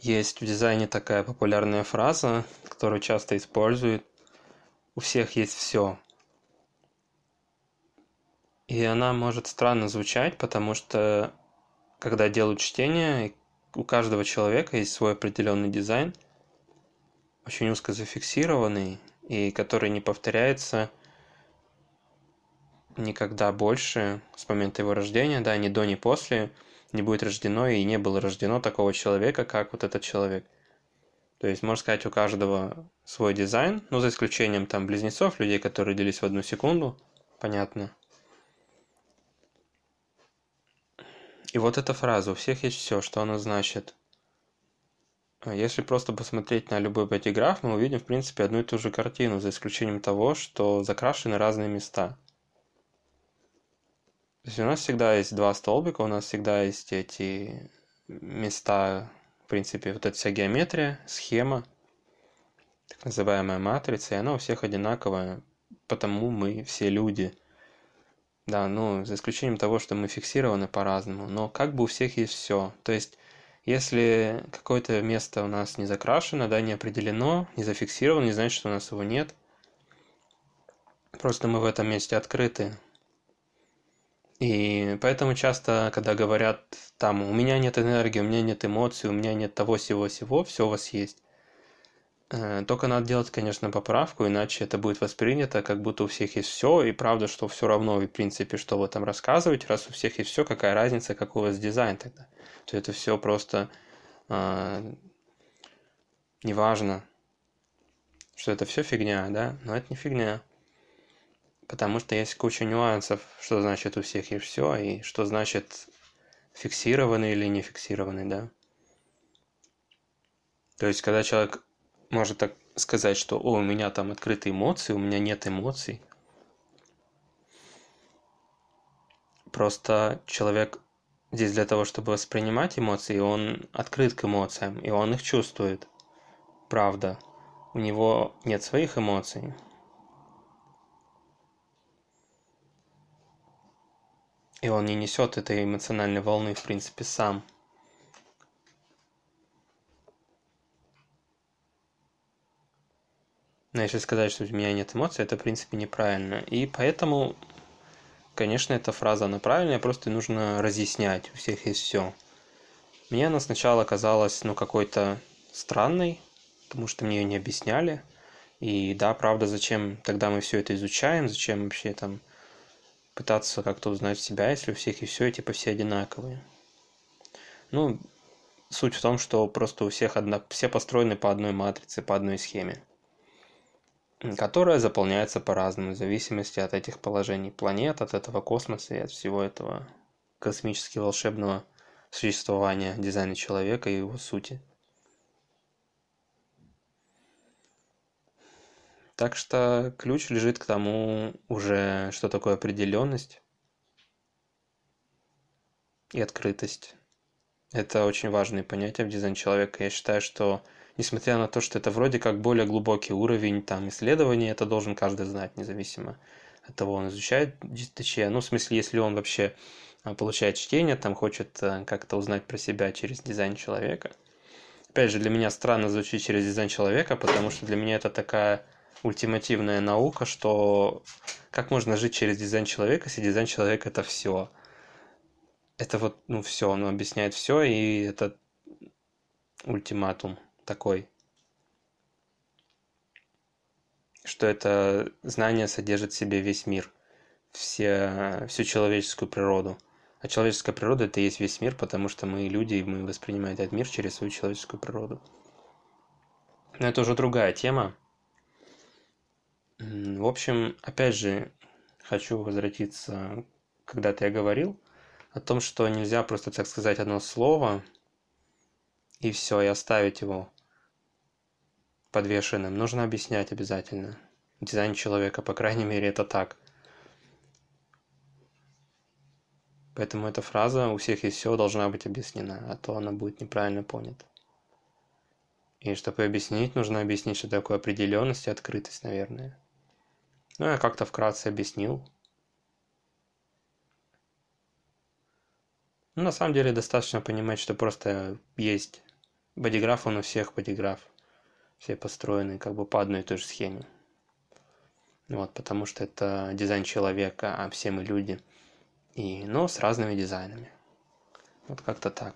Есть в дизайне такая популярная фраза, которую часто используют. У всех есть все. И она может странно звучать, потому что когда делают чтение, у каждого человека есть свой определенный дизайн, очень узко зафиксированный, и который не повторяется никогда больше с момента его рождения, да, ни до, ни после не будет рождено и не было рождено такого человека, как вот этот человек. То есть, можно сказать, у каждого свой дизайн, ну, за исключением там близнецов, людей, которые родились в одну секунду, понятно. И вот эта фраза «у всех есть все», что она значит? А если просто посмотреть на любой пятиграф, мы увидим, в принципе, одну и ту же картину, за исключением того, что закрашены разные места. То есть у нас всегда есть два столбика, у нас всегда есть эти места, в принципе, вот эта вся геометрия, схема, так называемая матрица, и она у всех одинаковая, потому мы все люди – да, ну, за исключением того, что мы фиксированы по-разному, но как бы у всех есть все. То есть, если какое-то место у нас не закрашено, да, не определено, не зафиксировано, не значит, что у нас его нет. Просто мы в этом месте открыты. И поэтому часто, когда говорят там, у меня нет энергии, у меня нет эмоций, у меня нет того, всего, всего, все у вас есть. Э, только надо делать, конечно, поправку, иначе это будет воспринято, как будто у всех есть все, и правда, что все равно, в принципе, что вы там рассказываете, раз у всех есть все, какая разница, какой у вас дизайн тогда. То это все просто э, неважно, что это все фигня, да, но это не фигня. Потому что есть куча нюансов, что значит у всех есть все, и что значит фиксированный или не фиксированный, да. То есть, когда человек может так сказать, что «О, у меня там открытые эмоции, у меня нет эмоций». Просто человек здесь для того, чтобы воспринимать эмоции, он открыт к эмоциям, и он их чувствует. Правда, у него нет своих эмоций. И он не несет этой эмоциональной волны, в принципе, сам. Но если сказать, что у меня нет эмоций, это, в принципе, неправильно. И поэтому, конечно, эта фраза, она правильная, просто нужно разъяснять. У всех есть все. Мне она сначала казалась, ну, какой-то странной, потому что мне ее не объясняли. И да, правда, зачем тогда мы все это изучаем, зачем вообще там пытаться как-то узнать себя, если у всех и все, и типа все одинаковые. Ну, суть в том, что просто у всех одна, все построены по одной матрице, по одной схеме которая заполняется по-разному в зависимости от этих положений планет, от этого космоса и от всего этого космически волшебного существования дизайна человека и его сути. Так что ключ лежит к тому уже, что такое определенность и открытость. Это очень важные понятия в дизайне человека. Я считаю, что несмотря на то, что это вроде как более глубокий уровень там исследований, это должен каждый знать, независимо от того, он изучает ДЧ. Ну, в смысле, если он вообще а, получает чтение, там хочет а, как-то узнать про себя через дизайн человека. Опять же, для меня странно звучит через дизайн человека, потому что для меня это такая ультимативная наука, что как можно жить через дизайн человека, если дизайн человека это все. Это вот, ну, все, он объясняет все, и это ультиматум такой, что это знание содержит в себе весь мир, все, всю человеческую природу. А человеческая природа это и есть весь мир, потому что мы люди, и мы воспринимаем этот мир через свою человеческую природу. Но это уже другая тема. В общем, опять же, хочу возвратиться, когда-то я говорил о том, что нельзя просто, так сказать, одно слово и все, и оставить его подвешенным. Нужно объяснять обязательно. Дизайн человека, по крайней мере, это так. Поэтому эта фраза «у всех есть все» должна быть объяснена, а то она будет неправильно понята. И чтобы объяснить, нужно объяснить, что такое определенность и открытость, наверное. Ну, я как-то вкратце объяснил. Ну, на самом деле достаточно понимать, что просто есть бодиграф, он у всех бодиграф. Все построены как бы по одной и той же схеме. Вот, потому что это дизайн человека, а все мы люди. И, но с разными дизайнами. Вот как-то так.